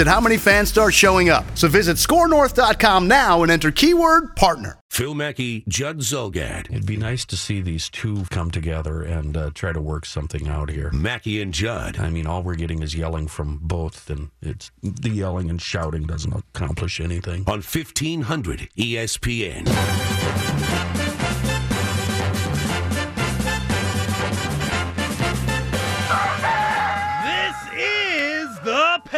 at how many fans start showing up. So visit scorenorth.com now and enter keyword partner. Phil Mackey, Judd Zulgad. It'd be nice to see these two come together and uh, try to work something out here. Mackey and Judd. I mean, all we're getting is yelling from both, and it's the yelling and shouting doesn't accomplish anything. On 1500 ESPN.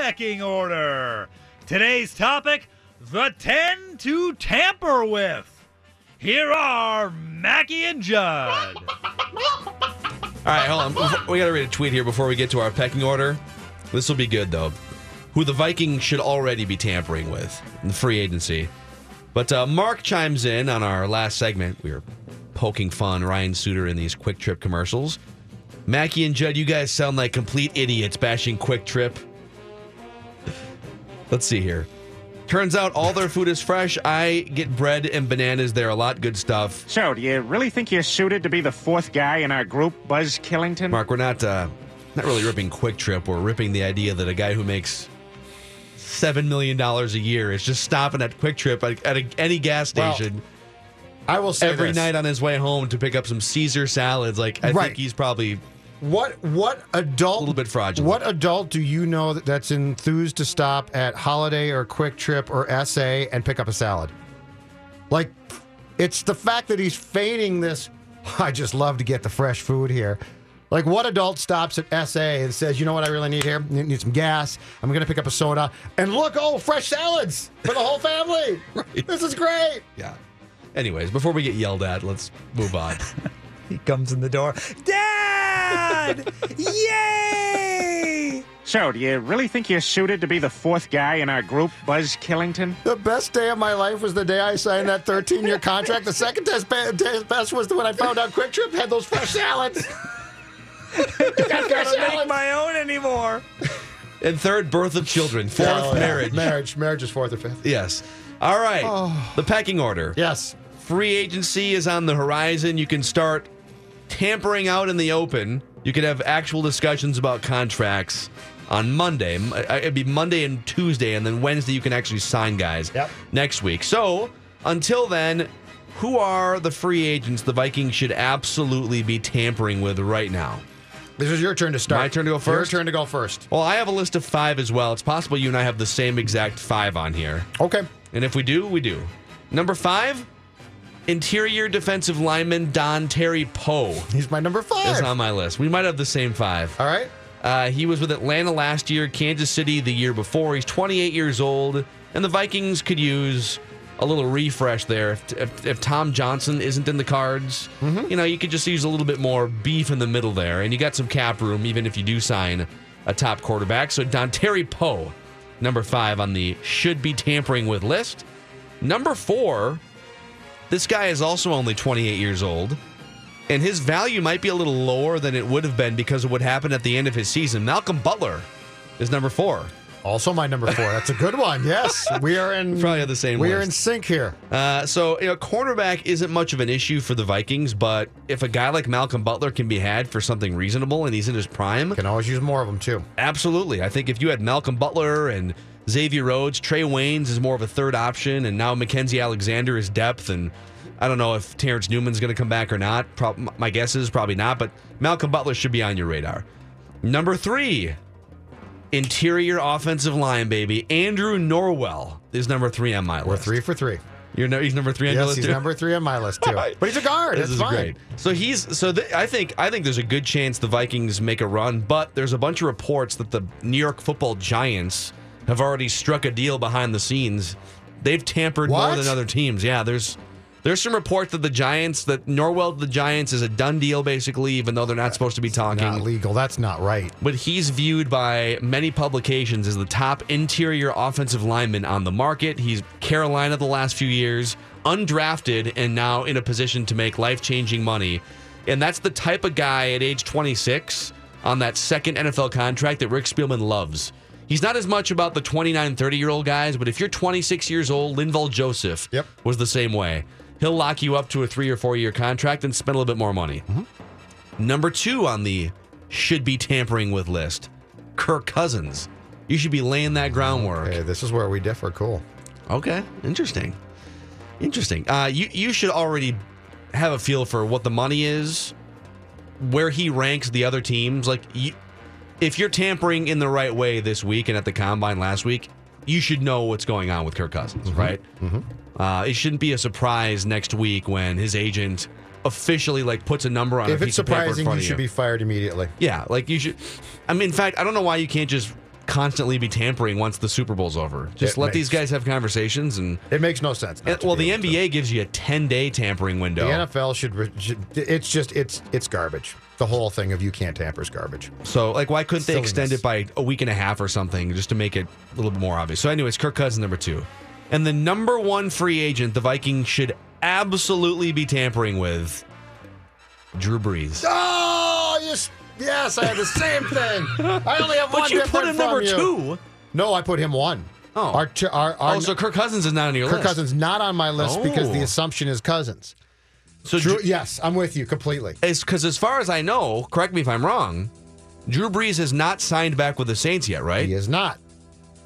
Pecking order. Today's topic the 10 to tamper with. Here are Mackey and Judd. All right, hold on. We got to read a tweet here before we get to our pecking order. This will be good, though. Who the Vikings should already be tampering with in the free agency. But uh, Mark chimes in on our last segment. We were poking fun Ryan Suter in these Kwik Trip commercials. Mackey and Judd, you guys sound like complete idiots bashing Kwik Trip. Let's see here. Turns out all their food is fresh. I get bread and bananas there. A lot good stuff. So, do you really think you're suited to be the fourth guy in our group, Buzz Killington? Mark, we're not uh, not really ripping Kwik Trip. We're ripping the idea that a guy who makes seven million dollars a year is just stopping at Kwik Trip at, at a, any gas Well, station I will say every this. night on his way home to pick up some Caesar salads. Like I Right. think he's probably What what adult? A little bit fraudulent. What adult do you know that, that's enthused to stop at Holiday or Kwik Trip or SA and pick up a salad? Like, it's the fact that he's feigning this. I just love to get the fresh food here. Like, what adult stops at SA and says, "You know what I really need here? I need some gas. I'm going to pick up a soda and look, oh, fresh salads for the whole family. This is great." yeah. Anyways, before we get yelled at, let's move on. He comes in the door. Dad! Yay! So, do you really think you're suited to be the fourth guy in our group, Buzz Killington? The best day of my life was the day I signed that 13 year contract. The second test be- day best was when I found out Kwik Trip had those fresh salads. Got fresh Can't make my own anymore. and third, birth of children. Fourth, Oh, yeah. marriage. Marriage. Marriage is fourth or fifth. Yes. All right. Oh. The pecking order. Yes. Free agency is on the horizon. You can start tampering out in the open. You could have actual discussions about contracts on Monday. Uh, It'd be Monday and Tuesday, and then Wednesday you can actually sign guys Yep. next week. So until then, who are the free agents the Vikings should absolutely be tampering with right now? This is your turn to start. My turn to go first? Your turn to go first. Well, I have a list of five as well. It's possible you and I have the same exact five on here. Okay. And if we do, we do. Number five, interior defensive lineman Dontari Poe He's my number five. is on my list. We might have the same five. All right. Uh, he was with Atlanta last year, Kansas City the year before. He's 28 years old, and the Vikings could use a little refresh there. If, if, if Tom Johnson isn't in the cards, you know, you could just use a little bit more beef in the middle there, and you got some cap room even if you do sign a top quarterback. So Dontari Poe, number five on the should be tampering with list. Number four, this guy is also only 28 years old and his value might be a little lower than it would have been because of what happened at the end of his season. Malcolm Butler is number four. Also my number four. That's a good one. Yes. We are in. Probably have the same We are in sync here. Uh, so, you know, cornerback isn't much of an issue for the Vikings, but if a guy like Malcolm Butler can be had for something reasonable and he's in his prime, Can always use more of them too. absolutely. I think if you had Malcolm Butler and Xavier Rhodes, Trae Waynes is more of a third option, and now Mackensie Alexander is depth, and I don't know if Terrence Newman's going to come back or not. Prob- my guess is probably not, but Malcolm Butler should be on your radar. Number three, interior offensive line, baby. Andrew Norwell is number three on my list. We're three for three. You're no, he's number three on your Yes, list he's too? number three on my list too. But he's a guard. This is fine. great. So he's so th- I think I think there's a good chance the Vikings make a run, but there's a bunch of reports that the New York Football Giants have already struck a deal behind the scenes. They've tampered more than other teams. Yeah, there's there's some reports that the Giants that Norwell the Giants is a done deal basically, even though they're not supposed to be talking. Not legal. That's not right. But he's viewed by many publications as the top interior offensive lineman on the market. He's Carolina the last few years, undrafted, and now in a position to make life changing money. And that's the type of guy at age 26 on that second NFL contract that Rick Spielman loves. He's not as much about the 29, 30 year old guys, but if you're 26 years old, Linval Joseph Yep. was the same way. He'll lock you up to a three or four year contract and spend a little bit more money. Number two on the should be tampering with list, Kirk Cousins. You should be laying that groundwork. Okay, this is where we differ. Cool. Okay, interesting, interesting. Uh, you you should already have a feel for what the money is, where he ranks the other teams. Like, you, if you're tampering in the right way this week and at the combine last week, you should know what's going on with Kirk Cousins, right? Uh, it shouldn't be a surprise next week when his agent officially like puts a number on If a it's piece of paper in surprising, you should be fired immediately. yeah, like you should. I mean, in fact, I don't know why you can't just constantly be tampering once the Super Bowl's over. Just It let makes- these guys have conversations and. It makes no sense. well, the able to. NBA gives you a ten day tampering window. The NFL should, re- It's just it's it's garbage. The whole thing of you can't tamper is garbage. So, like, why couldn't they extend it by a week and a half or something just to make it a little bit more obvious? So, anyways, Kirk Cousins number two, and the number one free agent the Vikings should absolutely be tampering with, Drew Brees. Oh yes, yes, I had the same thing. I only have one But you put him number you. two. No, I put him one. Oh. our our, our Oh, so Kirk Cousins is not on your Kirk list. Kirk Cousins not on my list because the Oh. assumption is Cousins. So Drew, Drew- yes, I'm with you completely. because as far as I know, correct me if I'm wrong, Drew Brees has not signed back with the Saints yet, right? He is not.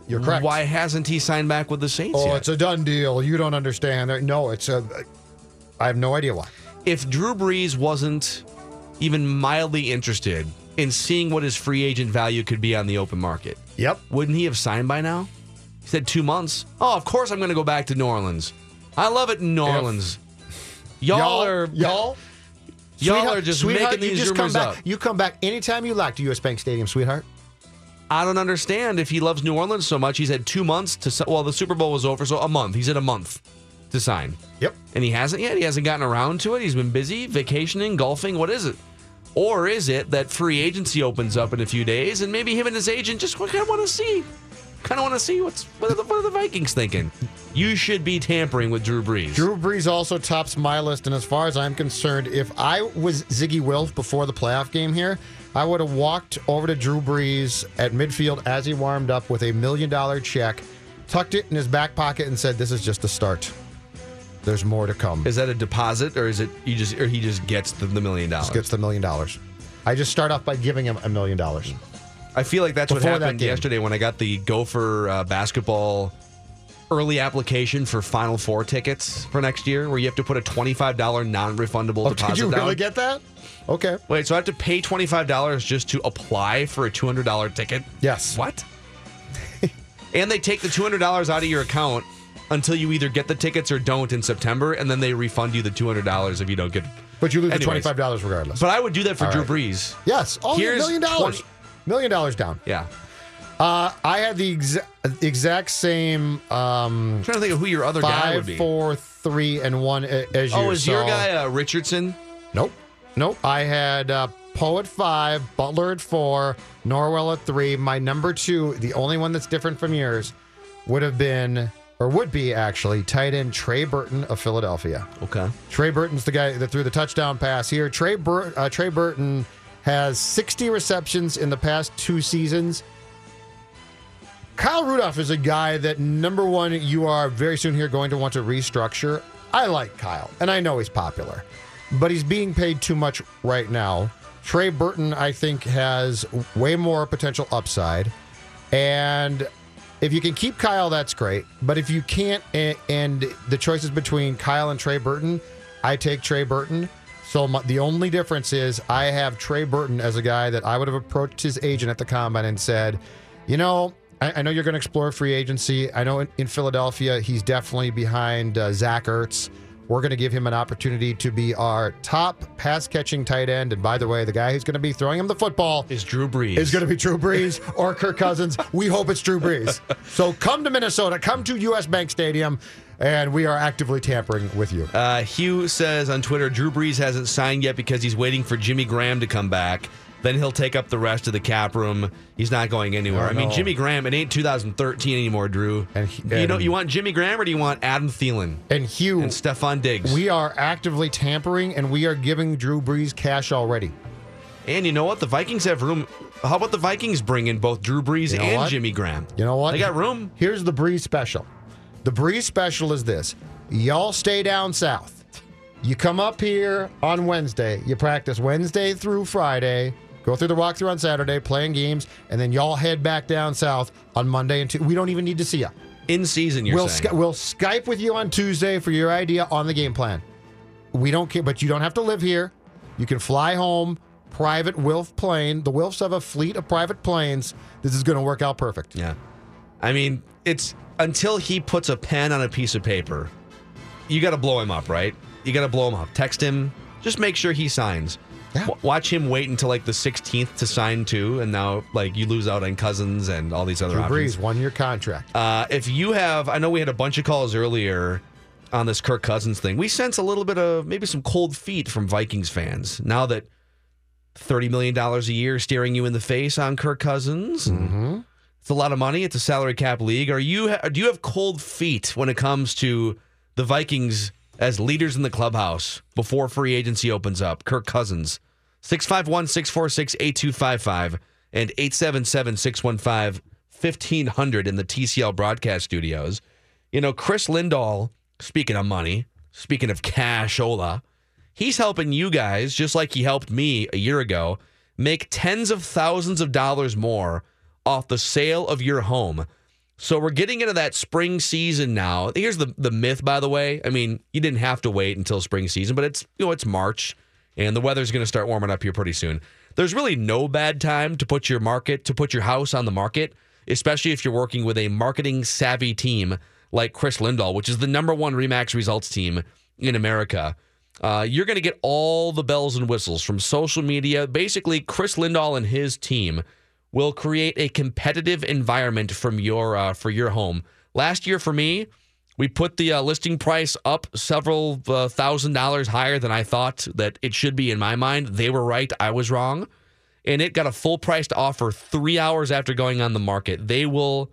You're correct. Why hasn't he signed back with the Saints Oh, yet? it's a done deal. You don't understand. No, it's a. I have no idea why. if Drew Brees wasn't even mildly interested in seeing what his free agent value could be on the open market, Yep. wouldn't he have signed by now? He said two months. Oh, of course I'm going to go back to New Orleans. I love it in New Orleans. Y'all, are y'all. y'all Sweetheart- are just sweetheart, making you these just come rumors back. up. You come back anytime you like to US Bank Stadium, sweetheart. I don't understand if he loves New Orleans so much. He's had two months to. Well, the Super Bowl was over, so a month. He's had a month to sign. Yep. And he hasn't yet. He hasn't gotten around to it. He's been busy vacationing, golfing. What is it? Or is it that free agency opens up in a few days and maybe him and his agent just kind of want to see, kind of want to see what's what are, the, what are the Vikings thinking? You should be tampering with Drew Brees. Drew Brees also tops my list, and as far as I'm concerned, if I was Zygi Wilf before the playoff game here, I would have walked over to Drew Brees at midfield as he warmed up with a million dollar check, tucked it in his back pocket, and said, "This is just the start. There's more to come." Is that a deposit or is it you just or he just gets the, the million dollars? Just gets the million dollars. I just start off by giving him a million dollars. I feel like that's what Before that happened yesterday when I got the Gopher uh, basketball early application for Final Four tickets for next year, where you have to put a twenty-five dollar non-refundable Oh, deposit did you down. really get that? Okay. Wait, so I have to pay twenty-five dollars just to apply for a two hundred dollar ticket? Yes. What? and they take the two hundred dollars out of your account until you either get the tickets or don't in September, and then they refund you the two hundred dollars if you don't get. But you lose the twenty-five dollars regardless. But I would do that for All Drew right. Brees. yes. Oh, Here's million dollars. 20 Million dollars down. Yeah. Uh, I had the exa- exact same um, I'm trying to think of who your other guy would be. four, three, and one as you. oh, is your guy uh, Richardson? Nope. Nope. I had uh, Poe at five, Butler at four, Norwell at three. My number two, the only one that's different from yours, would have been, or would be actually, tight end Trey Burton of Philadelphia. Okay. Trey Burton's the guy that threw the touchdown pass here. Trey, Bur- uh, Trey Burton has 60 receptions in the past two seasons. Kyle Rudolph is a guy that, number one, you are very soon here going to want to restructure. I like Kyle, and I know he's popular, but he's being paid too much right now. Trey Burton, I think, has way more potential upside. And if you can keep Kyle, that's great. But if you can't, and, and the choices between Kyle and Trey Burton, I take Trey Burton. So my, the only difference is I have Trey Burton as a guy that I would have approached his agent at the combine and said, you know, I, I know you're going to explore free agency. I know in, in Philadelphia, he's definitely behind uh, Zach Ertz. We're going to give him an opportunity to be our top pass catching tight end. And by the way, the guy who's going to be throwing him the football Is Drew Brees. is going to be Drew Brees or Kirk Cousins. We hope it's Drew Brees. So come to Minnesota, come to US Bank Stadium, and we are actively tampering with you. Uh, Hugh says on Twitter, Drew Brees hasn't signed yet because he's waiting for Jimmy Graham to come back. Then he'll take up the rest of the cap room. He's not going anywhere. Oh, I mean, no. Jimmy Graham, it ain't 2013 anymore, Drew. And he- you know, you want Jimmy Graham or do you want Adam Thielen And Hugh, and Stefon Diggs? we are actively tampering and we are giving Drew Brees cash already. and you know what? The Vikings have room. How about the Vikings bring in both Drew Brees You know and what? Jimmy Graham? You know what? They got room. Here's the Brees special. The Brees special is this y'all stay down south. You come up here on Wednesday. You practice Wednesday through Friday. Go through the walkthrough on Saturday, playing games, and then y'all head back down south on Monday. And Tu- we don't even need to see you. In season, you're we'll saying. Sky- we'll Skype with you on Tuesday for your idea on the game plan. We don't care, but you don't have to live here. You can fly home, private Wilf plane. The Wilfs have a fleet of private planes. This is going to work out perfect. Yeah. I mean, it's until he puts a pen on a piece of paper, you got to blow him up, right? You got to blow him up. Text him. Just make sure he signs. Yeah. W- watch him wait until like the 16th to sign too, and now like you lose out on Cousins and all these other Drew options. Brees, one year contract. Uh, if you have, I know we had a bunch of calls earlier on this Kirk Cousins thing. We sense a little bit of maybe some cold feet from Vikings fans now that thirty million dollars a year staring you in the face on Kirk Cousins. and It's a lot of money. It's a salary cap league. Are you? Do you have cold feet when it comes to the Vikings as leaders in the clubhouse before free agency opens up? Kirk Cousins, 651 646 8255 and 877 615 1500 in the TCL broadcast studios. You know, Kris Lindahl, speaking of money, speaking of cashola, he's helping you guys, just like he helped me a year ago, make tens of thousands of dollars more off the sale of your home. So we're getting into that spring season now. Here's the the myth, by the way. I mean, you didn't have to wait until spring season, but it's you know it's March, and the weather's going to start warming up here pretty soon. There's really no bad time to put your market to put your house on the market, especially if you're working with a marketing savvy team like Kris Lindahl, which is the number one Remax results team in America. Uh, you're going to get all the bells and whistles from social media. Basically, Kris Lindahl and his team will create a competitive environment from your uh, for your home. Last year for me, we put the uh, listing price up several uh, thousand dollars higher than I thought that it should be in my mind. They were right, I was wrong, and it got a full priced offer three hours after going on the market. They will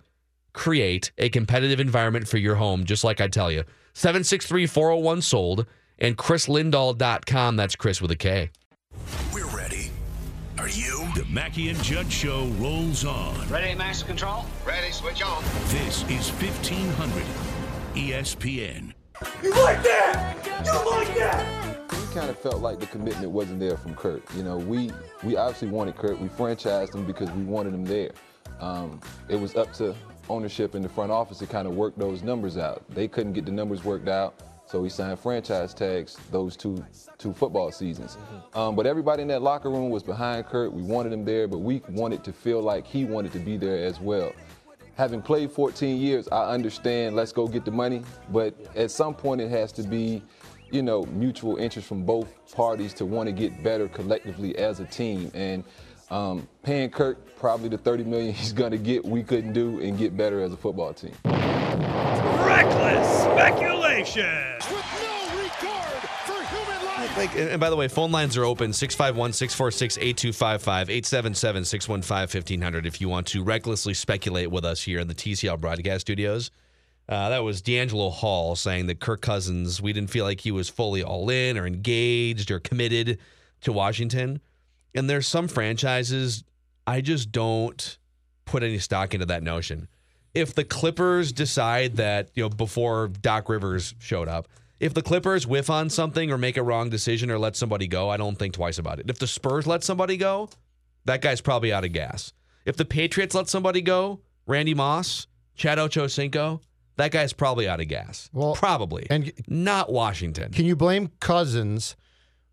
create a competitive environment for your home, just like I tell you. 763 401 sold and krislindahl.com. That's Chris with a K. We're you? The Mackey and Judd Show rolls on. Ready, master control? Ready, switch on. This is 1500 ESPN. You like that? You like that? we kind of felt like the commitment wasn't there from Kirk. You know, we we obviously wanted Kirk. We franchised him because we wanted him there. Um, it was up to ownership in the front office to kind of work those numbers out. They couldn't get the numbers worked out, so he signed franchise tags those two two football seasons. Um, but everybody in that locker room was behind Kirk. We wanted him there, but we wanted to feel like he wanted to be there as well. Having played 14 years, I understand let's go get the money, but at some point it has to be, you know, mutual interest from both parties to want to get better collectively as a team. And um, paying Kirk probably the 30 million he's going to get, we couldn't do and get better as a football team. Reckless speculation. With no regard for human life. Like, and by the way, phone lines are open 651 646 8255 877 615 1500 if you want to recklessly speculate with us here in the TCL broadcast studios. Uh, that was DeAngelo Hall saying that Kirk Cousins, we didn't feel like he was fully all in or engaged or committed to Washington. And there's some franchises, I just don't put any stock into that notion. If the Clippers decide that, you know, before Doc Rivers showed up, if the Clippers whiff on something or make a wrong decision or let somebody go, I don't think twice about it. If the Spurs let somebody go, that guy's probably out of gas. If the Patriots let somebody go, Randy Moss, Chad Ochocinco, that guy's probably out of gas. Well, probably. and not Washington. Can you blame Cousins,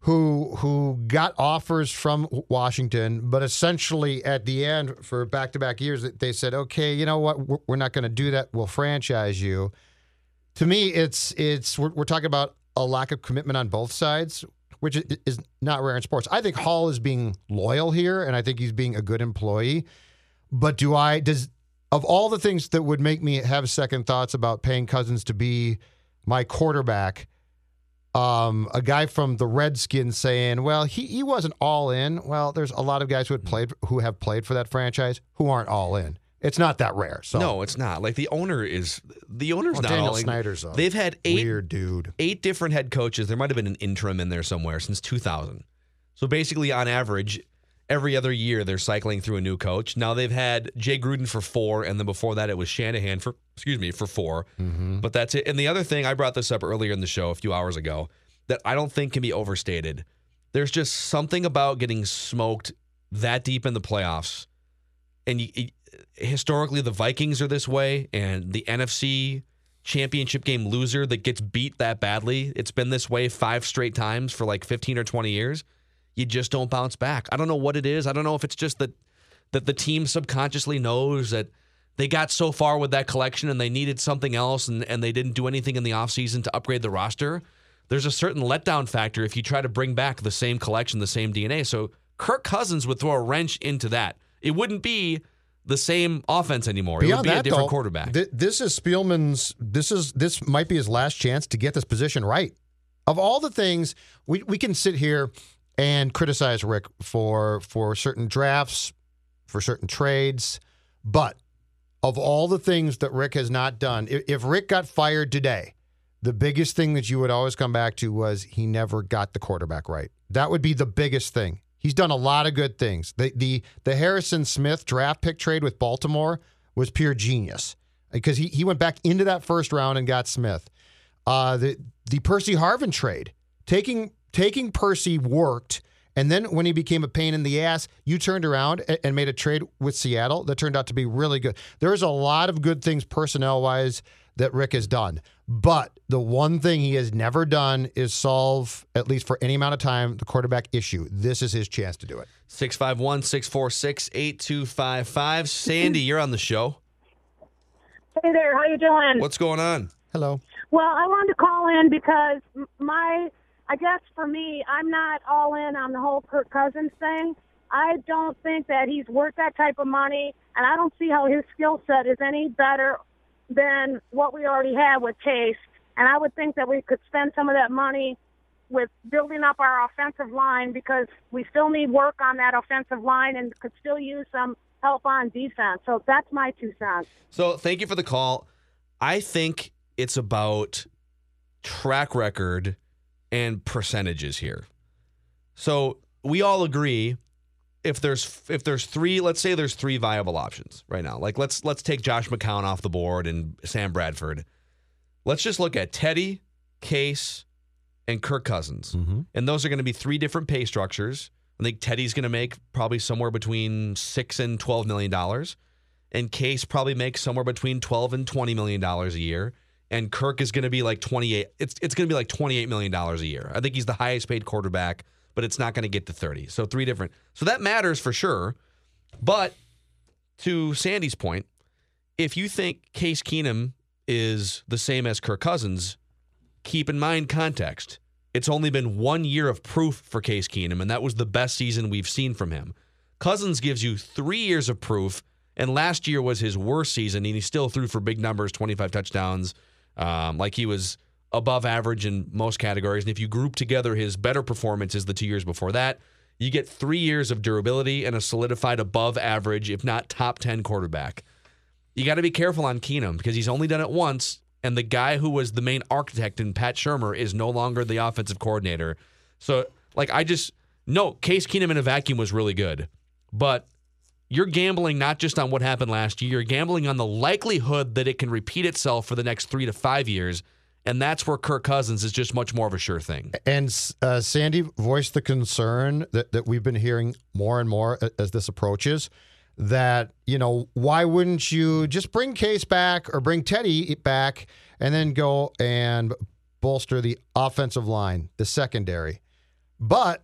who who got offers from Washington, but essentially at the end for back to back years, they said, "Okay, you know what? We're- not going to do that. We'll franchise you." To me, it's it's we're, we're talking about a lack of commitment on both sides, which is not rare in sports. I think Hall is being loyal here, and I think he's being a good employee. But do I does of all the things that would make me have second thoughts about paying Cousins to be my quarterback? Um, a guy from the Redskins saying, "Well, he, he wasn't all in." Well, there's a lot of guys who had played who have played for that franchise who aren't all in. It's not that rare. So No, it's not. Like the owner is the owner's Well, not Daniel all in. Snyder's a They've had eight weird dude. eight different head coaches. There might have been an interim in there somewhere since 2000. So basically, on average, every other year they're cycling through a new coach. Now they've had Jay Gruden for four, and then before that it was Shanahan for excuse me for 4 mm-hmm. But that's it. And the other thing I brought this up earlier in the show a few hours ago that I don't think can be overstated. There's just something about getting smoked that deep in the playoffs, and you, it- historically the Vikings are this way, and the NFC championship game loser that gets beat that badly. It's been this way five straight times for like 15 or 20 years. You just don't bounce back. I don't know what it is. I don't know if it's just that that the team subconsciously knows that they got so far with that collection and they needed something else and, and they didn't do anything in the offseason to upgrade the roster. There's a certain letdown factor if you try to bring back the same collection, the same DNA. So Kirk Cousins would throw a wrench into that. It wouldn't be the same offense anymore. it would Beyond be a different though, quarterback. thi- this is Spielman's. This is this might be his last chance to get this position right. Of all the things we we can sit here and criticize Rick for for certain drafts, for certain trades, but of all the things that Rick has not done, if, if Rick got fired today, the biggest thing that you would always come back to was he never got the quarterback right. That would be the biggest thing. He's done a lot of good things. The the the Harrison Smith draft pick trade with Baltimore was pure genius because he, he went back into that first round and got Smith. Uh, the the Percy Harvin trade, taking taking Percy worked, and then when he became a pain in the ass, you turned around and, and made a trade with Seattle that turned out to be really good. There's a lot of good things personnel wise that Rick has done, but the one thing he has never done is solve, at least for any amount of time, the quarterback issue. This is his chance to do it. 651 646 8255. Sandy, you're on the show. Hey there, how you doing? What's going on? Hello. Well, I wanted to call in because my, I guess for me, I'm not all in on the whole Kirk Cousins thing. I don't think that he's worth that type of money, and I don't see how his skill set is any better than what we already have with Chase. And I would think that we could spend some of that money with building up our offensive line because we still need work on that offensive line and could still use some help on defense. So that's my two cents. So thank you for the call. I think it's about track record and percentages here. So we all agree if there's if there's three, let's say there's three viable options right now. Like let's let's take Josh McCown off the board and Sam Bradford. Let's just look at Teddy, Case, and Kirk Cousins. Mm-hmm. And those are going to be three different pay structures. I think Teddy's going to make probably somewhere between six and twelve million dollars, and Case probably makes somewhere between twelve and twenty million dollars a year. And Kirk is going to be like twenty eight. It's it's going to be like twenty eight million dollars a year. I think he's the highest paid quarterback, but it's not going to get to thirty. So three different. So that matters for sure. But to Sandy's point, if you think Case Keenum is the same as Kirk Cousins, keep in mind context. It's only been one year of proof for Case Keenum, and that was the best season we've seen from him. Cousins gives you three years of proof, and last year was his worst season, and he still threw for big numbers 25 touchdowns. Um, like he was above average in most categories. And if you group together his better performances the two years before that, you get three years of durability and a solidified above average, if not top 10 quarterback. You got to be careful on Keenum because he's only done it once, and the guy who was the main architect in Pat Shurmur is no longer the offensive coordinator. So, like, I just no Case Keenum in a vacuum was really good, but you're gambling not just on what happened last year, you're gambling on the likelihood that it can repeat itself for the next three to five years, and that's where Kirk Cousins is just much more of a sure thing. And uh, Sandy voiced the concern that, that we've been hearing more and more as this approaches that, you know, why wouldn't you just bring Case back or bring Teddy back and then go and bolster the offensive line, the secondary? But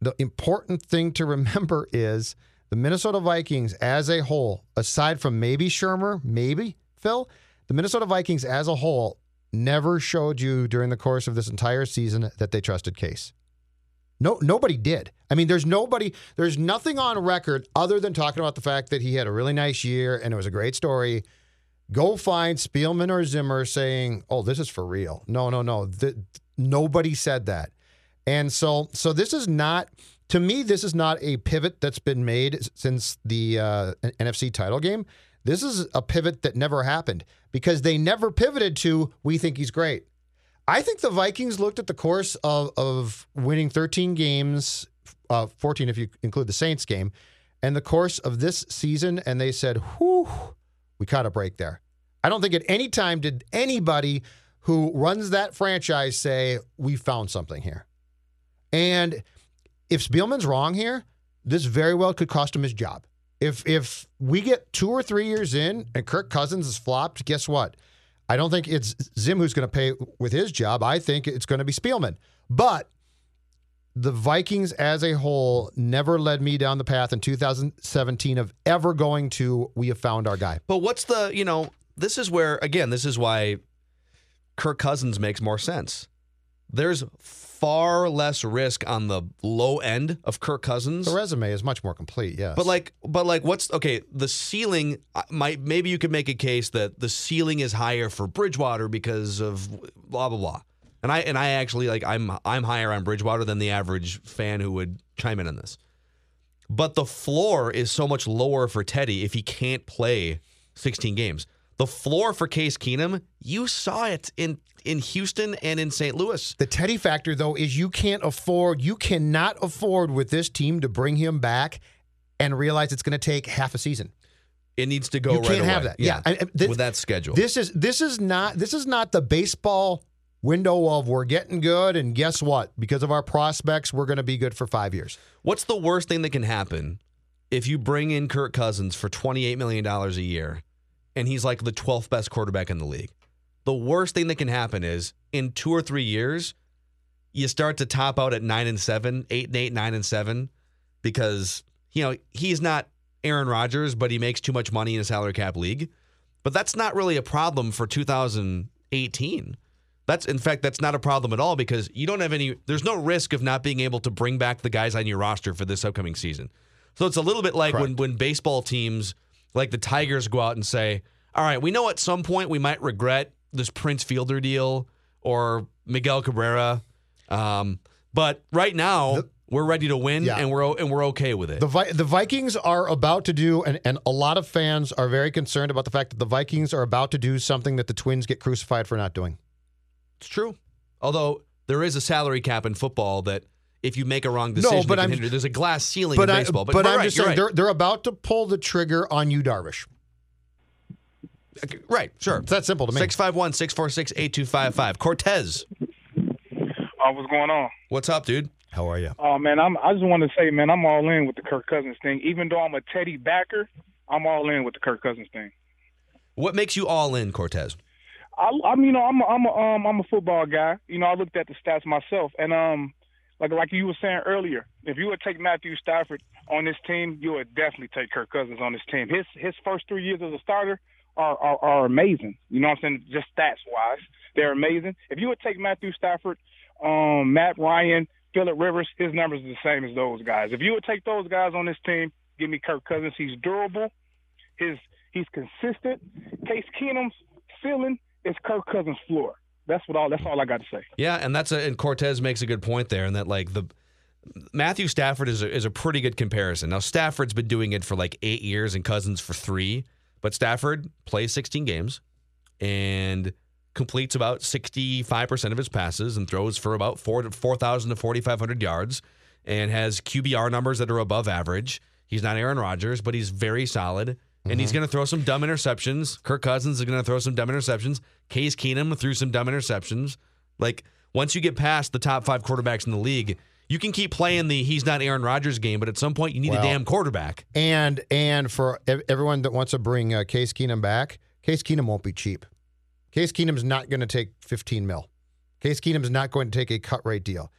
the important thing to remember is the Minnesota Vikings as a whole, aside from maybe Shurmur, maybe Phil, the Minnesota Vikings as a whole never showed you during the course of this entire season that they trusted Case. No, nobody did. I mean, there's nobody, there's nothing on record other than talking about the fact that he had a really nice year and it was a great story. Go find Spielman or Zimmer saying, "Oh, this is for real." No, no, no. Th- nobody said that. And so, so this is not to me. This is not a pivot that's been made since the uh, NFC title game. This is a pivot that never happened because they never pivoted to "We think he's great." I think the Vikings looked at the course of, of winning 13 games, uh, 14 if you include the Saints game, and the course of this season, and they said, whew, we caught a break there. I don't think at any time did anybody who runs that franchise say, we found something here. And if Spielman's wrong here, this very well could cost him his job. If if we get two or three years in and Kirk Cousins is flopped, guess what? I don't think it's Zim who's going to pay with his job. I think it's going to be Spielman. But the Vikings as a whole never led me down the path in 2017 of ever going to we have found our guy. But what's the, you know, this is where again, this is why Kirk Cousins makes more sense. There's far less risk on the low end of Kirk Cousins. The resume is much more complete, yes. But like, but like, what's okay? The ceiling uh, might maybe you could make a case that the ceiling is higher for Bridgewater because of blah blah blah. And I and I actually like I'm I'm higher on Bridgewater than the average fan who would chime in on this. But the floor is so much lower for Teddy if he can't play 16 games. The floor for Case Keenum, you saw it in in Houston and in St. Louis. The Teddy factor, though, is you can't afford, you cannot afford with this team to bring him back and realize it's going to take half a season. It needs to go you right can't have that. Yeah, I- I- this- with that schedule. This is this is not this is not the baseball window of we're getting good and guess what? Because of our prospects, we're going to be good for five years. What's the worst thing that can happen if you bring in Kirk Cousins for $28 million a year and he's like the 12th best quarterback in the league? The worst thing that can happen is in two or three years, you start to top out at nine and seven, eight and eight, nine and seven, because, you know, he's not Aaron Rodgers, but he makes too much money in a salary cap league. But that's not really a problem for 2018. That's in fact that's not a problem at all because you don't have any there's no risk of not being able to bring back the guys on your roster for this upcoming season. So it's a little bit like when when baseball teams like the Tigers go out and say, "All right, we know at some point we might regret this Prince Fielder deal or Miguel Cabrera, um, but right now we're ready to win Yeah. and we're and we're okay with it." The Vi- the Vikings are about to do, and, and a lot of fans are very concerned about the fact that the Vikings are about to do something that the Twins get crucified for not doing. It's true. Although there is a salary cap in football that if you make a wrong decision, No, but can I'm- hinder. There's a glass ceiling But, in I, baseball. but, Yu're I'm right, just saying right. they're, they're about to pull the trigger on you, Darvish. Right, sure. It's that simple to me. 651 646 8255. Cortez, Uh, what's going on? what's up, dude? How are you? Oh man, I'm. I just want to say, man, I'm all in with the Kirk Cousins thing. Even though I'm a Teddy backer, I'm all in with the Kirk Cousins thing. What makes you all in, Cortez? I, I mean, you know, I'm a, I'm a, um, I'm a football guy. You know, I looked at the stats myself, and um, like like you were saying earlier, if you would take Matthew Stafford on this team, you would definitely take Kirk Cousins on this team. His his first three years as a starter are are, are amazing. You know what I'm saying? Just stats wise, they're amazing. If you would take Matthew Stafford, um, Matt Ryan, Philip Rivers, his numbers are the same as those guys. If you would take those guys on this team, give me Kirk Cousins. He's durable. His he's consistent. Case Keenum's ceiling is Kirk Cousins' floor. That's what all. That's all I got to say. Yeah, and that's a and Cortez makes a good point there, and that like the Matthew Stafford is a, is a pretty good comparison. Now Stafford's been doing it for like eight years, and Cousins for three, but Stafford plays 16 games and completes about 65 percent of his passes and throws for about four to 4,000 to 4,500 yards, and has QBR numbers that are above average. He's not Aaron Rodgers, but he's very solid. And he's going to throw some dumb interceptions. Kirk Cousins is going to throw some dumb interceptions. Case Keenum threw some dumb interceptions. Like once you get past the top five quarterbacks in the league, you can keep playing the he's not Aaron Rodgers game, but at some point you need Well, a damn quarterback. And and for everyone that wants to bring uh, Case Keenum back, Case Keenum won't be cheap. Case Keenum's not going to take 15 mil. Case Keenum's not going to take a cut rate deal.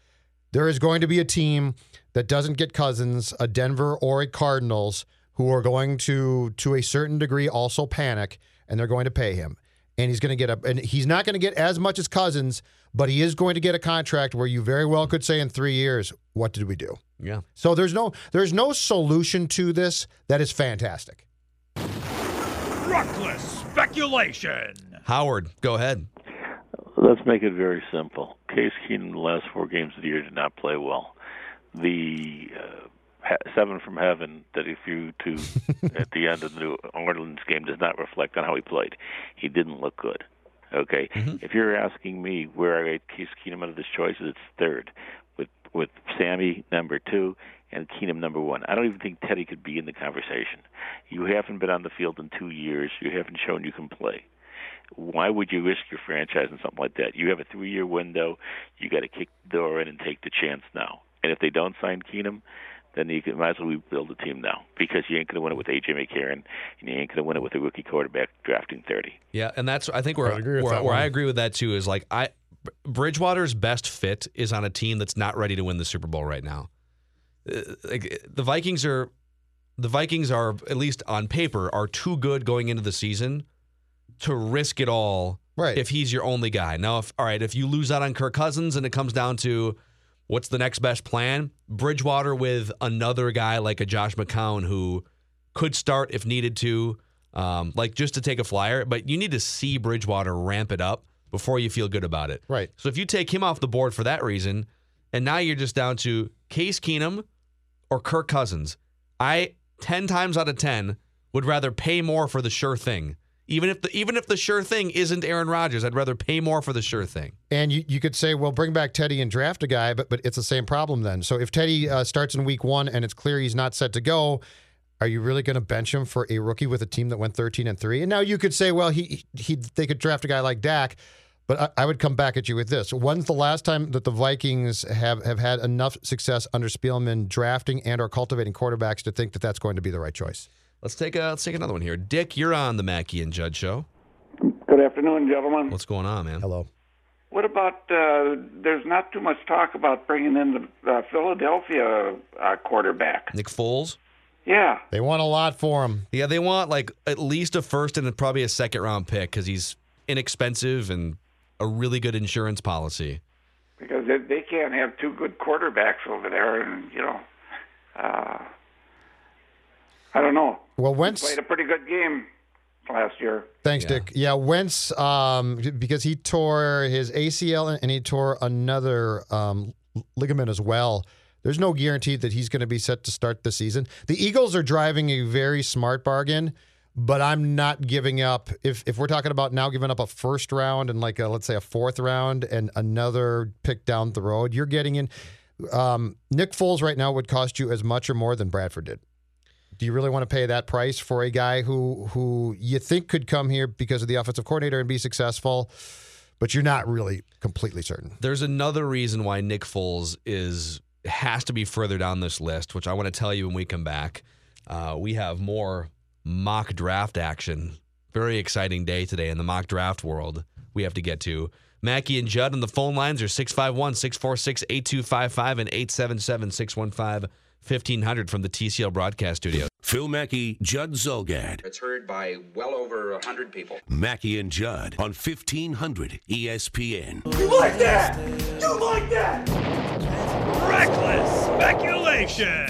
There is going to be a team that doesn't get Cousins, a Denver or a Cardinals, who are going to, to a certain degree, also panic, and they're going to pay him. And he's going to get a, and he's not going to get as much as Cousins, but he is going to get a contract where you very well could say in three years, what did we do? Yeah. So there's no there's no solution to this that is fantastic. Reckless speculation. Howard, go ahead. Let's make it very simple. Case Keenum, the last four games of the year, did not play well. The uh, ha- seven from heaven that he threw to at the end of the New Orleans game does not reflect on how he played. He didn't look good. Okay, mm-hmm. if you're asking me where I rate Case Keenum out of his choices, it's third, with with Sammy number two and Keenum number one. I don't even think Teddy could be in the conversation. You haven't been on the field in two years. You haven't shown you can play why would you risk your franchise in something like that? You have a three year window. You got to kick the door in and take the chance now. And if they don't sign Keenum, then you can, might as well rebuild the team now because you ain't going to win it with AJ McCarron and you ain't going to win it with a rookie quarterback drafting 30. Yeah, and that's I think where I agree with where, that where. I agree with that too is like I Bridgewater's best fit is on a team that's not ready to win the Super Bowl right now. Uh, Like the Vikings are the Vikings are at least on paper are too good going into the season to risk it all Right. if he's your only guy. Now if all right, if you lose out on Kirk Cousins and it comes down to what's the next best plan, Bridgewater with another guy like a Josh McCown who could start if needed to, um, like just to take a flyer. But you need to see Bridgewater ramp it up before you feel good about it. Right. So if you take him off the board for that reason, and now you're just down to Case Keenum or Kirk Cousins, I ten times out of ten would rather pay more for the sure thing. Even if the even if the sure thing isn't Aaron Rodgers, I'd rather pay more for the sure thing. And you, you could say, well, bring back Teddy and draft a guy, but but it's the same problem then. So if Teddy uh, starts in week one and it's clear he's not set to go, are you really going to bench him for a rookie with a team that went thirteen and three? And now you could say, well, he he they could draft a guy like Dak. But I, I would come back at you with this: When's the last time that the Vikings have, have had enough success under Spielman drafting and or cultivating quarterbacks to think that that's going to be the right choice? Let's take a let's take another one here. Dick, you're on the Mackey and Judd show. Good afternoon, gentlemen. What's going on, man? Hello. What about? Uh, there's not too much talk about bringing in the uh, Philadelphia uh, quarterback. Nick Foles. Yeah, They want a lot for him. Yeah, they want like at least a first and probably a second round pick because he's inexpensive and a really good insurance policy. because they, they can't have two good quarterbacks over there, and you know, uh, I don't know. Well, He Wentz played a pretty good game last year. Thanks, Dick. Yeah, Wentz, um, because he tore his ACL and he tore another um, ligament as well. There's no guarantee that he's going to be set to start the season. The Eagles are driving a very smart bargain, but I'm not giving up. If if we're talking about now giving up a first round and like a, let's say a fourth round and another pick down the road, you're getting in. Um, Nick Foles right now would cost you as much or more than Bradford did. Do you really want to pay that price for a guy who who you think could come here because of the offensive coordinator and be successful, but you're not really completely certain? There's another reason why Nick Foles is has to be further down this list, which I want to tell you when we come back. Uh, we have more mock draft action. Very exciting day today in the mock draft world. We have to get to. Mackey and Judd on the phone lines are 651 646 8255 and 877 615 1500 from the TCL broadcast studio. Phil Mackey, Judd Zulgad. It's heard by well over a hundred people. Mackey and Judd on E 1500 ESPN. You like that? You like that? Reckless speculation.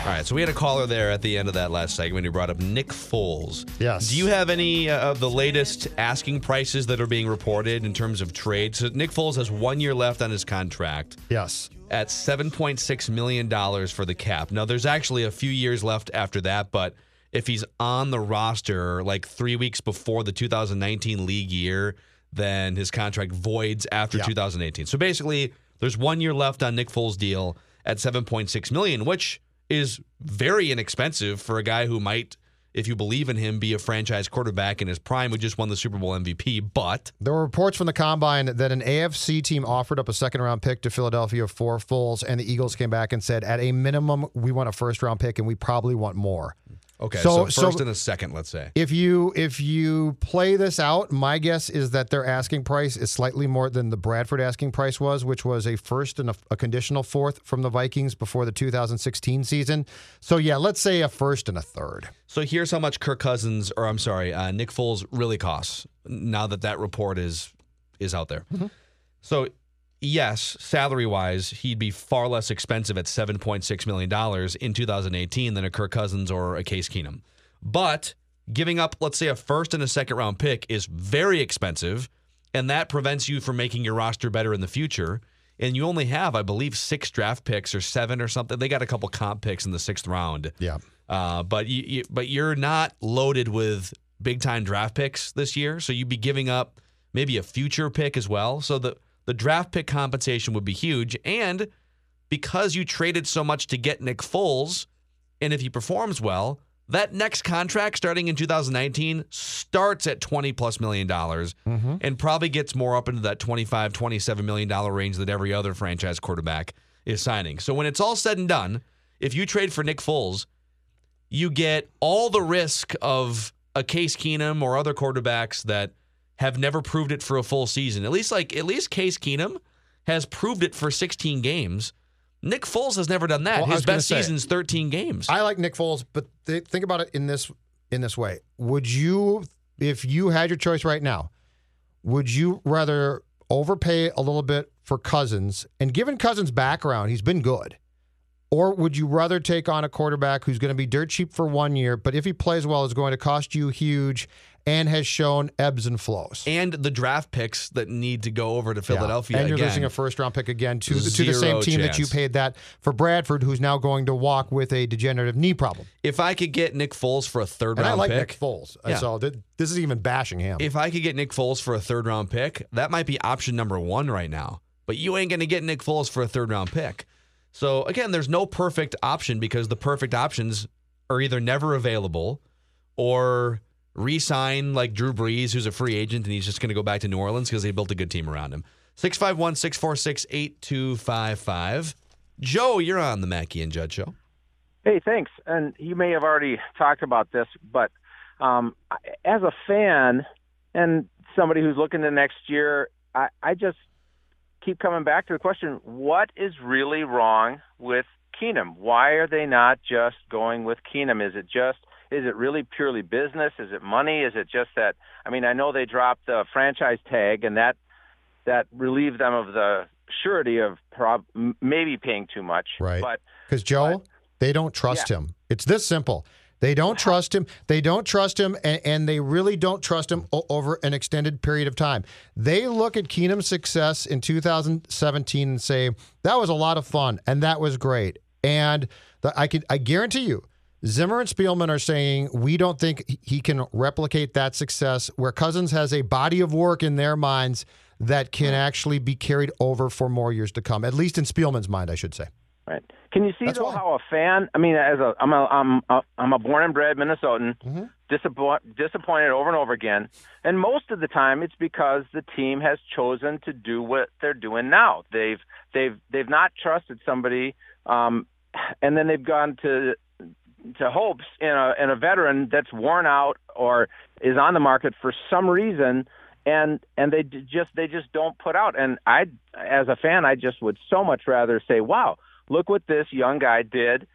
All right, so we had a caller there at the end of that last segment who brought up Nick Foles. Yes. Do you have any uh, of the latest asking prices that are being reported in terms of trade? So Nick Foles has one year left on his contract. Yes. At $7.6 million for the cap. Now, there's actually a few years left after that, but if he's on the roster like three weeks before the 2019 league year, then his contract voids after Yeah. 2018. So basically, there's one year left on Nick Foles' deal at 7.6 million, which is very inexpensive for a guy who might, if you believe in him, be a franchise quarterback in his prime who just won the Super Bowl MVP. But There were reports from the combine that an AFC team offered up a second round pick to Philadelphia for Foles, and the Eagles came back and said, at a minimum, we want a first round pick, and we probably want more. Okay, So- so, first so- and a second, let's say. If you if you play this out, my guess is that their asking price is slightly more than the Bradford asking price was, which was a first and a, a conditional fourth from the Vikings before the 2016 season. So yeah, let's say a first and a third. So here's how much Kirk Cousins, or I'm sorry, uh, Nick Foles really costs. Now that that report is is out there, so yes, salary wise, he'd be far less expensive at 7.6 million dollars in 2018 than a Kirk Cousins or a Case Keenum. But giving up, let's say, a first and a second round pick is very expensive, and that prevents you from making your roster better in the future. And you only have, I believe, six draft picks or seven or something. They got a couple comp picks in the sixth round. Yeah. Uh, but you, you, but you're not loaded with big time draft picks this year, so you'd be giving up maybe a future pick as well. So the the draft pick compensation would be huge, and because you traded so much to get Nick Foles, and if he performs well, that next contract starting in 2019 starts at 20 plus million dollars mm-hmm. and probably gets more up into that 25 27 million dollar range that every other franchise quarterback is signing. So when it's all said and done, if you trade for Nick Foles, you get all the risk of a Case Keenum or other quarterbacks that have never proved it for a full season. At least like at least Case Keenum has proved it for 16 games. Nick Foles has never done that. Well, His best say- season's 13 games. I like Nick Foles, but th- think about it in this in this way. Would you, if you had your choice right now, would you rather overpay a little bit for Cousins? And given Cousins' background, he's been good. Or would you rather take on a quarterback who's going to be dirt cheap for one year, but if he plays well, is going to cost you huge and has shown ebbs and flows? and the draft picks that need to go over to Philadelphia And you're again. losing a first round pick again to, to the same team that you paid that for Bradford, who's now going to walk with a degenerative knee problem. if I could get Nick Foles for a third And round I like pick, Nick Foles. Yeah. So th- this is even bashing him. if I could get Nick Foles for a third round pick, that might be option number one right now. But you ain't going to get Nick Foles for a third round pick. So again, there's no perfect option because the perfect options are either never available or re-sign like Drew Brees, who's a free agent and he's just going to go back to New Orleans because they built a good team around him. 651 646 8255. Joe, you're on the Mackey and Judd show. Hey, thanks. And you may have already talked about this, but um, as a fan and somebody who's looking to next year, I, I just keep coming back to the question: What is really wrong with Keenum? Why are they not just going with Keenum? Is it just is it really purely business? Is it money? Is it just that? I mean, I know they dropped the franchise tag, and that that relieved them of the surety of prob- maybe paying too much. Right. But Because Joe, they don't trust Yeah. him. It's this simple. They don't trust him. They don't trust him, and, and they really don't trust him o- over an extended period of time. They look at Keenum's success in 2017 and say that was a lot of fun and that was great. And the, I can I guarantee you, Zimmer and Spielman are saying we don't think he- can replicate that success. Where Cousins has a body of work in their minds that can actually be carried over for more years to come. At least in Spielman's mind, I should say. Right. Can you see though how a fan? I mean, as a I'm a I'm a, I'm a born and bred Minnesotan, disappoint, disappointed over and over again, and most of the time it's because the team has chosen to do what they're doing now. They've they've they've not trusted somebody, um, and then they've gone to to hopes in a in a veteran that's worn out or is on the market for some reason and and they just they just don't put out and I as a fan I just would so much rather say wow look what this young guy did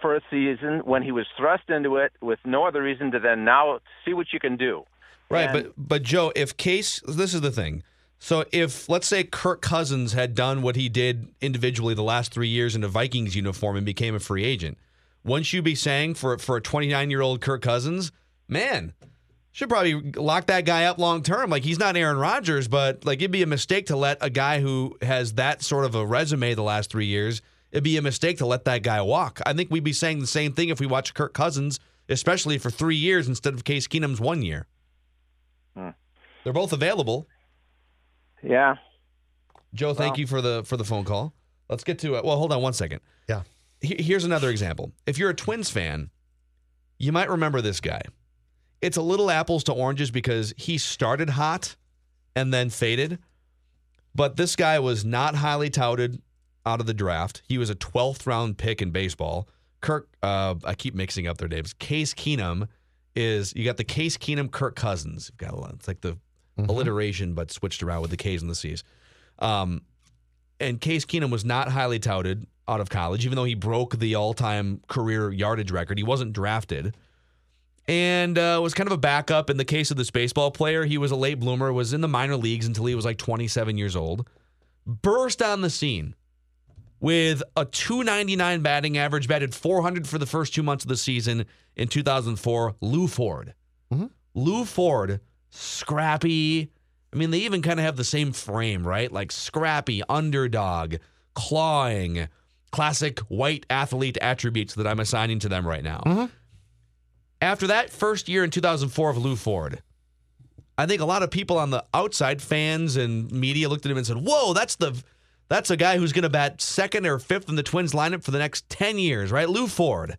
for a season when he was thrust into it with no other reason to then now see what you can do Right, And- but but Joe, if Case, this is the thing. So if let's say Kirk Cousins had done what he did individually the last three years in a Vikings uniform and became a free agent, wouldn't you be saying for for a 29 year old Kirk Cousins, man, should probably lock that guy up long term? Like he's not Aaron Rodgers, but like it'd be a mistake to let a guy who has that sort of a resume the last three years. It'd be a mistake to let that guy walk. I think we'd be saying the same thing if we watch Kirk Cousins, especially for three years instead of Case Keenum's one year. Hmm. They're both available. Yeah. Joe, thank Well- you for the for the phone call. Let's get to it. Well, hold on one second. Yeah. He- Here's another example. If you're a Twins fan, you might remember this guy. It's a little apples to oranges because he started hot and then faded. But this guy was not highly touted out of the draft. He was a 12th round pick in baseball. Kirk. Uh, I keep mixing up their names. Case Keenum is you got the Case Keenum Kirk Cousins. You've got a lot. It's like the alliteration, but switched around with the K's and the C's. Um, and Case Keenum was not highly touted out of college, even though he broke the all-time career yardage record. He wasn't drafted, and uh, was kind of a backup. In the case of this baseball player, he was a late bloomer. Was in the minor leagues until he was like 27 years old. Burst on the scene with a 299 batting average, batted 400 for the first two months of the season in 2004. Lew Ford. Lew Ford, scrappy. I mean, they even kind of have the same frame, right? Like scrappy, underdog, clawing, classic white athlete attributes that I'm assigning to them right now. Mm-hmm. After that first year in 2004 of Lew Ford, I think a lot of people on the outside, fans and media, looked at him and said, "Whoa, that's the that's a guy who's going to bat second or fifth in the Twins lineup for the next 10 years, right? Lew Ford."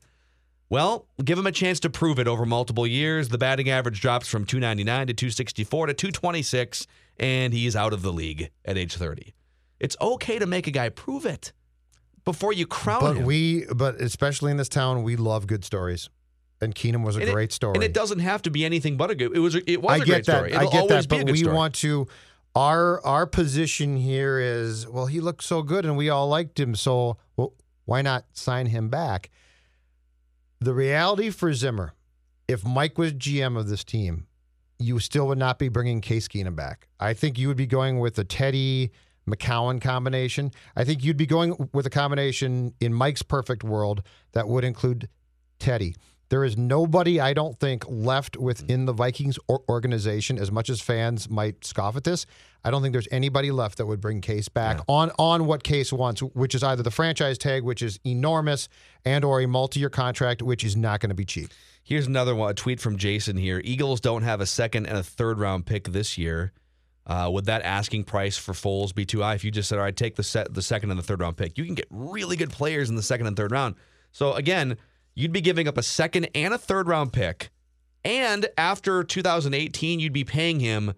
Well, give him a chance to prove it over multiple years. The batting average drops from 299 to 264 to 226, and he's out of the league at age 30. It's okay to make a guy prove it before you crown But him. we, but especially in this town, we love good stories, and Keenum was a And it- great story. And it doesn't have to be anything but a good. It was. a- It was I a get great that. story. I It'll get always that. be a But we story. want to. Our our position here is well, he looked so good, and we all liked him. So well, why not sign him back? The reality for Zimmer, if Mike was GM of this team, you still would not be bringing Case Keenum back. I think you would be going with a Teddy McCowan combination. I think you'd be going with a combination in Mike's perfect world that would include Teddy. There is nobody, I don't think, left within the Vikings organization. As much as fans might scoff at this, I don't think there's anybody left that would bring Case back on on what Case wants, which is either the franchise tag, which is enormous, and or a multi-year contract, which is not going to be cheap. Here's another one. A tweet from Jason here. Eagles don't have a second and a third round pick this year. Uh, would that asking price for Foles be too high? If you just said, "All right, take the set, the second and the third round pick," you can get really good players in the second and third round. So again, you'd be giving up a second and a third round pick, and after 2018, you'd be paying him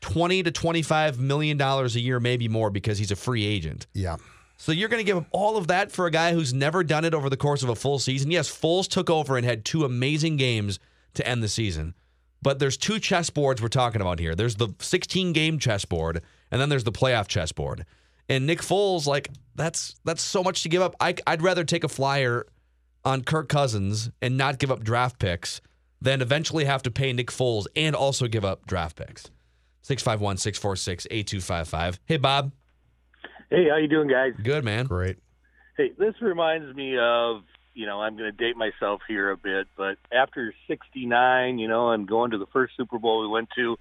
20 to 25 million dollars a year, maybe more, because he's a free agent. Yeah. So you're going to give up all of that for a guy who's never done it over the course of a full season. Yes, Foles took over and had two amazing games to end the season. But there's two chessboards we're talking about here. There's the 16 game chessboard, and then there's the playoff chessboard. And Nick Foles, like that's that's so much to give up. I, I'd rather take a flyer on Kirk Cousins and not give up draft picks than eventually have to pay Nick Foles and also give up draft picks. 651 646 8255. Hey, Bob. Hey, how you doing, guys? Good, man. Great. Hey, this reminds me of, you know, I'm going to date myself here a bit, but after 69, you know, and going to the first Super Bowl we went to,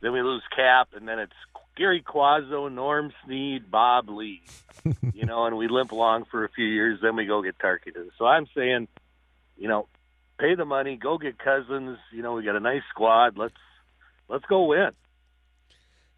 then we lose Kapp, and then it's Gary Cuozzo, Norm Snead, Bob Lee, you know, and we limp along for a few years, then we go get Tarkenton. So I'm saying, you know, pay the money, go get Cousins. You know, we got a nice squad. Let's let's go win.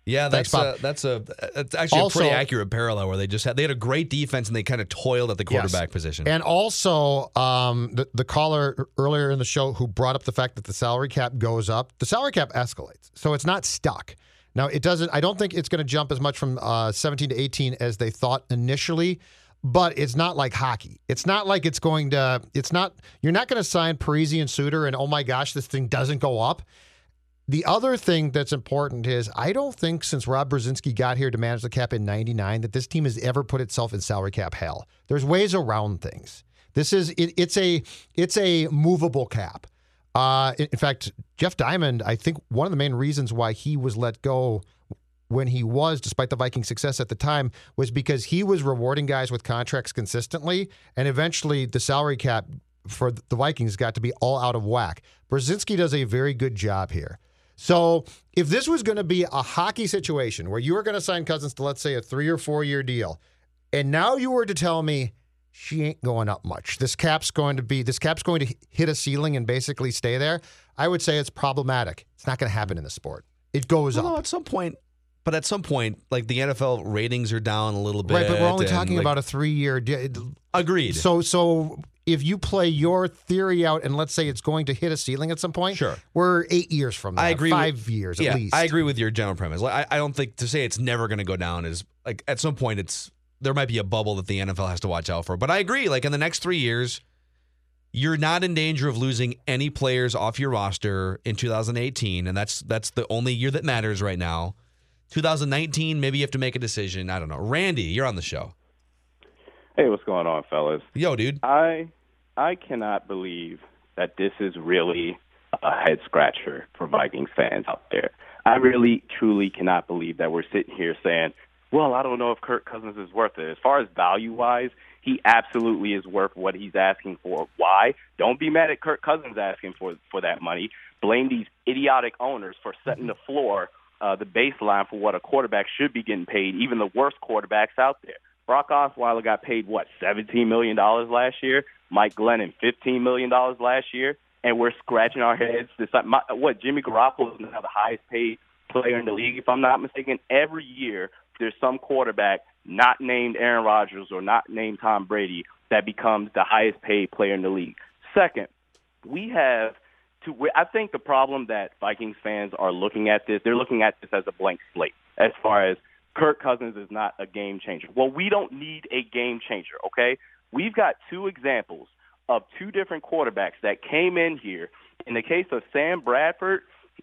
Yeah, Thanks, that's a, that's a that's actually Also- a pretty accurate parallel where they just had they had a great defense and they kind of toiled at the quarterback Yes. position. And also, um, the, the caller earlier in the show who brought up the fact that the salary cap goes up, the salary cap escalates. So it's not stuck. Now, it doesn't, I don't think it's going to jump as much from uh, 17 to 18 as they thought initially, but it's not like hockey. It's not like it's going to, it's not, you're not going to sign Parise and Suter and oh my gosh, this thing doesn't go up. The other thing that's important is I don't think since Rob Brzezinski got here to manage the cap in 99 that this team has ever put itself in salary cap hell. There's ways around things. This is it, it's a it's a movable cap. Uh, in, in fact, Jeff Diamond, I think one of the main reasons why he was let go when he was, despite the Viking success at the time, was because he was rewarding guys with contracts consistently, and eventually the salary cap for the Vikings got to be all out of whack. Brzezinski does a very good job here. So if this was going to be a hockey situation where you were going to sign Cousins to, let's say, a three or four year deal, and now you were to tell me she ain't going up much, this cap's going to be, this cap's going to hit a ceiling and basically stay there, I would say it's problematic. It's not going to happen in the sport. It goes Well, up. no, at some point, but at some point, like the NFL ratings are down a little bit. Right, but we're only talking like- about a three-year. Di- Agreed. So, so if you play your theory out, and let's say it's going to hit a ceiling at some point, Sure. we're eight years from that. I agree. Five with, years yeah, at least. I agree with your general premise. Like, I, I don't think to say it's never going to go down is like at some point it's there might be a bubble that the NFL has to watch out for. But I agree. Like in the next three years, you're not in danger of losing any players off your roster in 2018, and that's that's the only year that matters right now. 2019, maybe you have to make a decision. I don't know. Randy, you're on the show. Hey, what's going on, fellas? Yo, dude. I I cannot believe that this is really a head scratcher for Vikings fans out there. I really, truly cannot believe that we're sitting here saying, "Well, I don't know if Kirk Cousins is worth it." As far as value wise, he absolutely is worth what he's asking for. Why? Don't be mad at Kirk Cousins asking for for that money. Blame these idiotic owners for setting the floor, uh, the baseline for what a quarterback should be getting paid. Even the worst quarterbacks out there. Brock Osweiler got paid what seventeen million dollars last year. Mike Glennon fifteen million dollars last year, and we're scratching our heads. This, my, what Jimmy Garoppolo is now the highest paid player in the league, if I'm not mistaken. Every year there's some quarterback not named Aaron Rodgers or not named Tom Brady that becomes the highest paid player in the league. Second, we have to. I think the problem that Vikings fans are looking at this, they're looking at this as a blank slate as far as Kirk Cousins is not a game changer. Well, we don't need a game changer, okay? We've got two examples of two different quarterbacks that came in here. In the case of Sam Bradford,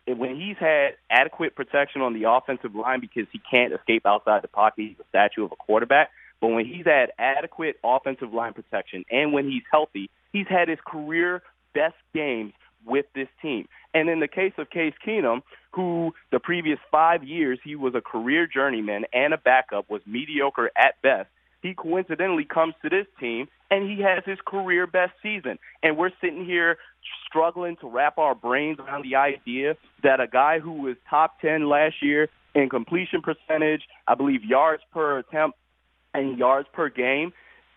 eh, when he's had adequate protection on the offensive line because he can't escape outside the pocket, he's a statue of a quarterback. But when he's had adequate offensive line protection and when he's healthy, he's had his career best games with this team. And in the case of Case Keenum, who the previous five years he was a career journeyman and a backup, was mediocre at best. He coincidentally comes to this team and he has his career best season. And we're sitting here struggling to wrap our brains around the idea that a guy who was top 10 last year in completion percentage, I believe yards per attempt and yards per game,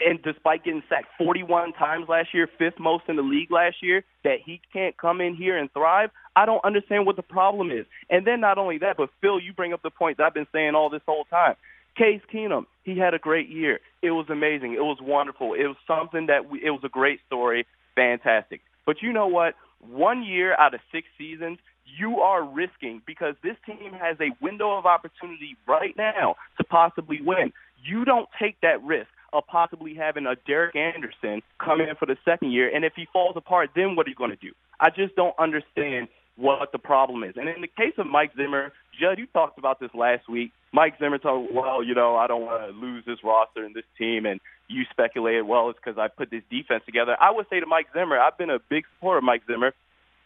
and despite getting sacked 41 times last year, fifth most in the league last year, that he can't come in here and thrive. I don't understand what the problem is. And then not only that, but Phil, you bring up the point that I've been saying all this whole time. Case Keenum, he had a great year. It was amazing. It was wonderful. It was something that we, it was a great story. Fantastic. But you know what? One year out of six seasons, you are risking because this team has a window of opportunity right now to possibly win. You don't take that risk of possibly having a Derek Anderson come in for the second year, and if he falls apart, then what are you going to do? I just don't understand what the problem is. And in the case of Mike Zimmer, Judd, you talked about this last week. Mike Zimmer told, well, you know, I don't want to lose this roster and this team, and you speculated, well, it's because I put this defense together. I would say to Mike Zimmer, I've been a big supporter of Mike Zimmer.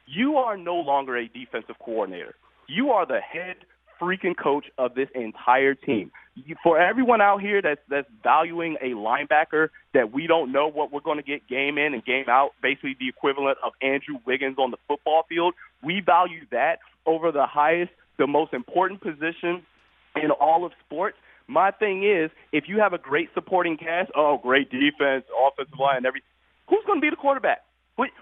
You are no longer a defensive coordinator. You are the head freaking coach of this entire team. For everyone out here that's that's valuing a linebacker that we don't know what we're going to get game in and game out, basically the equivalent of Andrew Wiggins on the football field, we value that over the highest, the most important position in all of sports. My thing is, if you have a great supporting cast, oh, great defense, offensive line, everything, who's going to be the quarterback?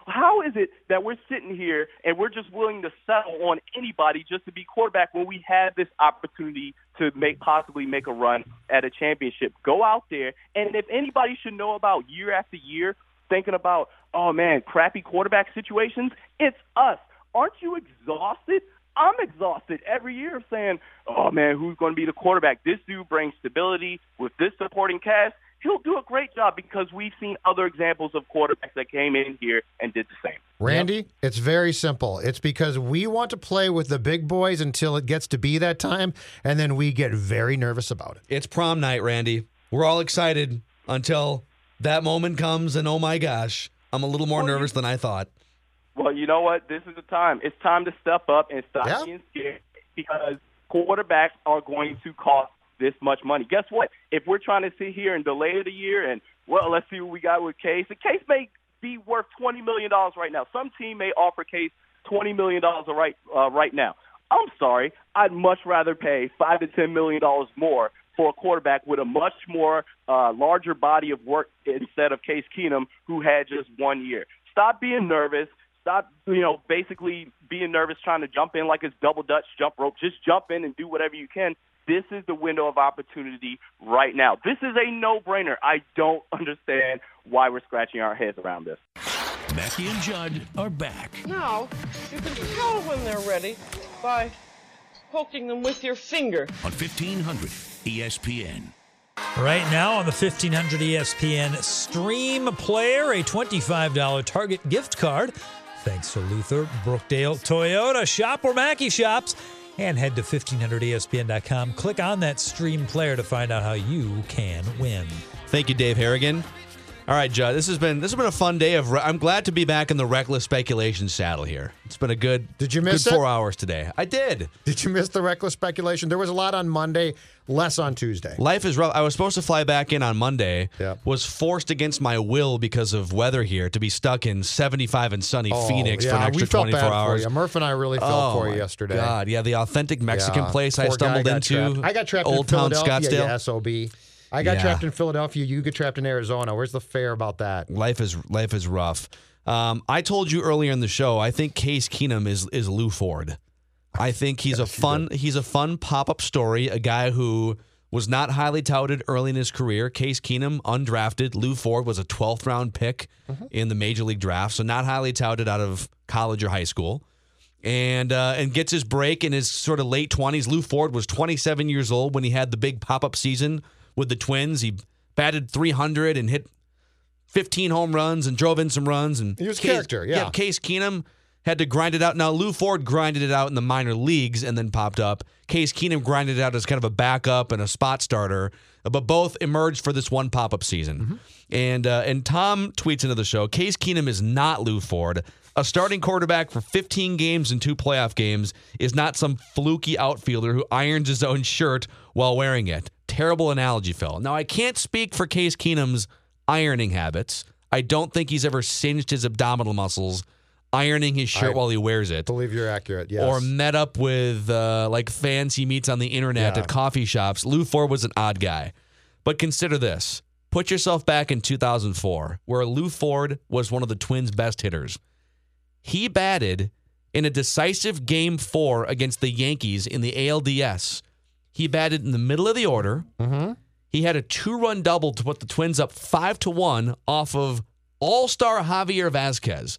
How is it that we're sitting here and we're just willing to settle on anybody just to be quarterback when we have this opportunity to make possibly make a run at a championship? Go out there, and if anybody should know about year after year thinking about, oh man, crappy quarterback situations, it's us. Aren't you exhausted? I'm exhausted every year saying, oh man, who's going to be the quarterback? This dude brings stability with this supporting cast he'll do a great job because we've seen other examples of quarterbacks that came in here and did the same. Randy, yep. it's very simple. It's because we want to play with the big boys until it gets to be that time, and then we get very nervous about it. It's prom night, Randy. We're all excited until that moment comes, and oh my gosh, I'm a little more well, nervous you, than I thought. Well, you know what? This is the time. It's time to step up and stop yeah. being scared because quarterbacks are going to cost this much money. Guess what? If we're trying to sit here and delay the year and well, let's see what we got with Case. The Case may be worth twenty million dollars right now. Some team may offer Case twenty million dollars right uh, right now. I'm sorry, I'd much rather pay five to ten million dollars more for a quarterback with a much more uh, larger body of work instead of Case Keenum, who had just one year. Stop being nervous. Stop, you know, basically being nervous, trying to jump in like it's double dutch jump rope. Just jump in and do whatever you can this is the window of opportunity right now. This is a no-brainer. I don't understand why we're scratching our heads around this. Mackey and Judd are back. Now, you can tell when they're ready by poking them with your finger. On 1500 ESPN. Right now on the 1500 ESPN Stream Player, a $25 Target gift card. Thanks to Luther Brookdale Toyota. Shop where Mackey shops and head to 1500ESPN.com. Click on that Stream Player to find out how you can win. Thank you, Dave Harrigan. All right, Judd. This has been this has been a fun day of. I'm glad to be back in the reckless speculation saddle here. It's been a good. Did you miss good it? four hours today? I did. Did you miss the reckless speculation? There was a lot on Monday, less on Tuesday. Life is rough. I was supposed to fly back in on Monday. Was forced against my will because of weather here to be stuck in 75 and sunny Oh, Phoenix yeah, for an extra we felt 24 bad hours. For you. Murph and I really felt Oh, for you yesterday. God, yeah, the authentic Mexican Yeah, place I poor guy stumbled into. I got trapped in Old in Town. Scottsdale. Yeah, SOB. I got Yeah. trapped in Philadelphia. You get trapped in Arizona. Where's the fair about that? Life is life is rough. Um, I told you earlier in the show. I think Case Keenum is is Lew Ford. I think he's a fun he's a fun pop up story. A guy who was not highly touted early in his career. Case Keenum undrafted. Lew Ford was a 12th round pick in the major league draft, so not highly touted out of college or high school. And uh, and gets his break in his sort of late 20s. Lew Ford was 27 years old when he had the big pop up season with the Twins. He batted 300 and hit 15 home runs and drove in some runs. And He was Case- character, yeah. Case Keenum had to grind it out. Now Lew Ford grinded it out in the minor leagues and then popped up. Case Keenum grinded it out as kind of a backup and a spot starter, but both emerged for this one pop up season. Mm-hmm. And uh, and Tom tweets into the show: Case Keenum is not Lew Ford. A starting quarterback for 15 games and two playoff games is not some fluky outfielder who irons his own shirt while wearing it. Terrible analogy, Phil. Now I can't speak for Case Keenum's ironing habits. I don't think he's ever singed his abdominal muscles ironing his shirt I while he wears it. believe you're accurate. Yes. Or met up with uh, like fans he meets on the internet Yeah. at coffee shops. Lew Ford was an odd guy. But consider this. Put yourself back in 2004, where Lew Ford was one of the Twins' best hitters. He batted in a decisive game four against the Yankees in the ALDS. He batted in the middle of the order. Mm-hmm. He had a two-run double to put the Twins up five to one off of All-Star Javier Vazquez.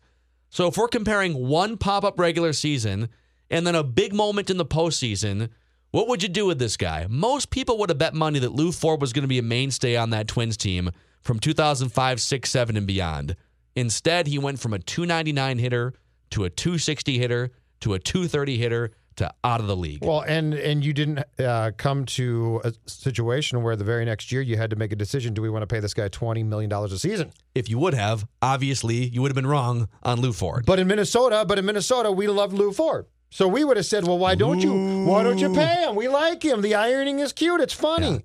So if we're comparing one pop-up regular season and then a big moment in the postseason, what would you do with this guy? Most people would have bet money that Lew Ford was going to be a mainstay on that Twins team from 2005, 6, 7, and beyond. Instead, he went from a 299 hitter to a 260 hitter to a 230 hitter to out of the league. Well, and and you didn't uh, come to a situation where the very next year you had to make a decision: Do we want to pay this guy twenty million dollars a season? If you would have, obviously, you would have been wrong on Lew Ford. But in Minnesota, but in Minnesota, we love Lew Ford. So we would have said, well, why don't you? Why don't you pay him? We like him. The ironing is cute. It's funny.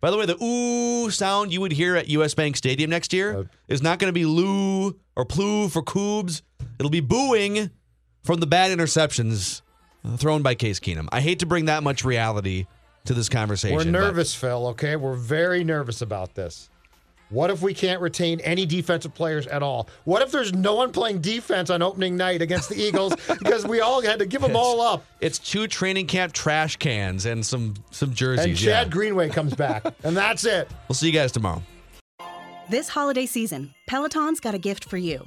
By the way, the ooh sound you would hear at US Bank Stadium next year is not going to be Lew or Plu for Coobs. It'll be booing from the bad interceptions uh, thrown by Case Keenum. I hate to bring that much reality to this conversation. We're but nervous, Phil. Okay, we're very nervous about this. What if we can't retain any defensive players at all? What if there's no one playing defense on opening night against the Eagles because we all had to give them all up? It's two training camp trash cans and some some jerseys. And Chad yeah. Greenway comes back, and that's it. We'll see you guys tomorrow. This holiday season, Peloton's got a gift for you.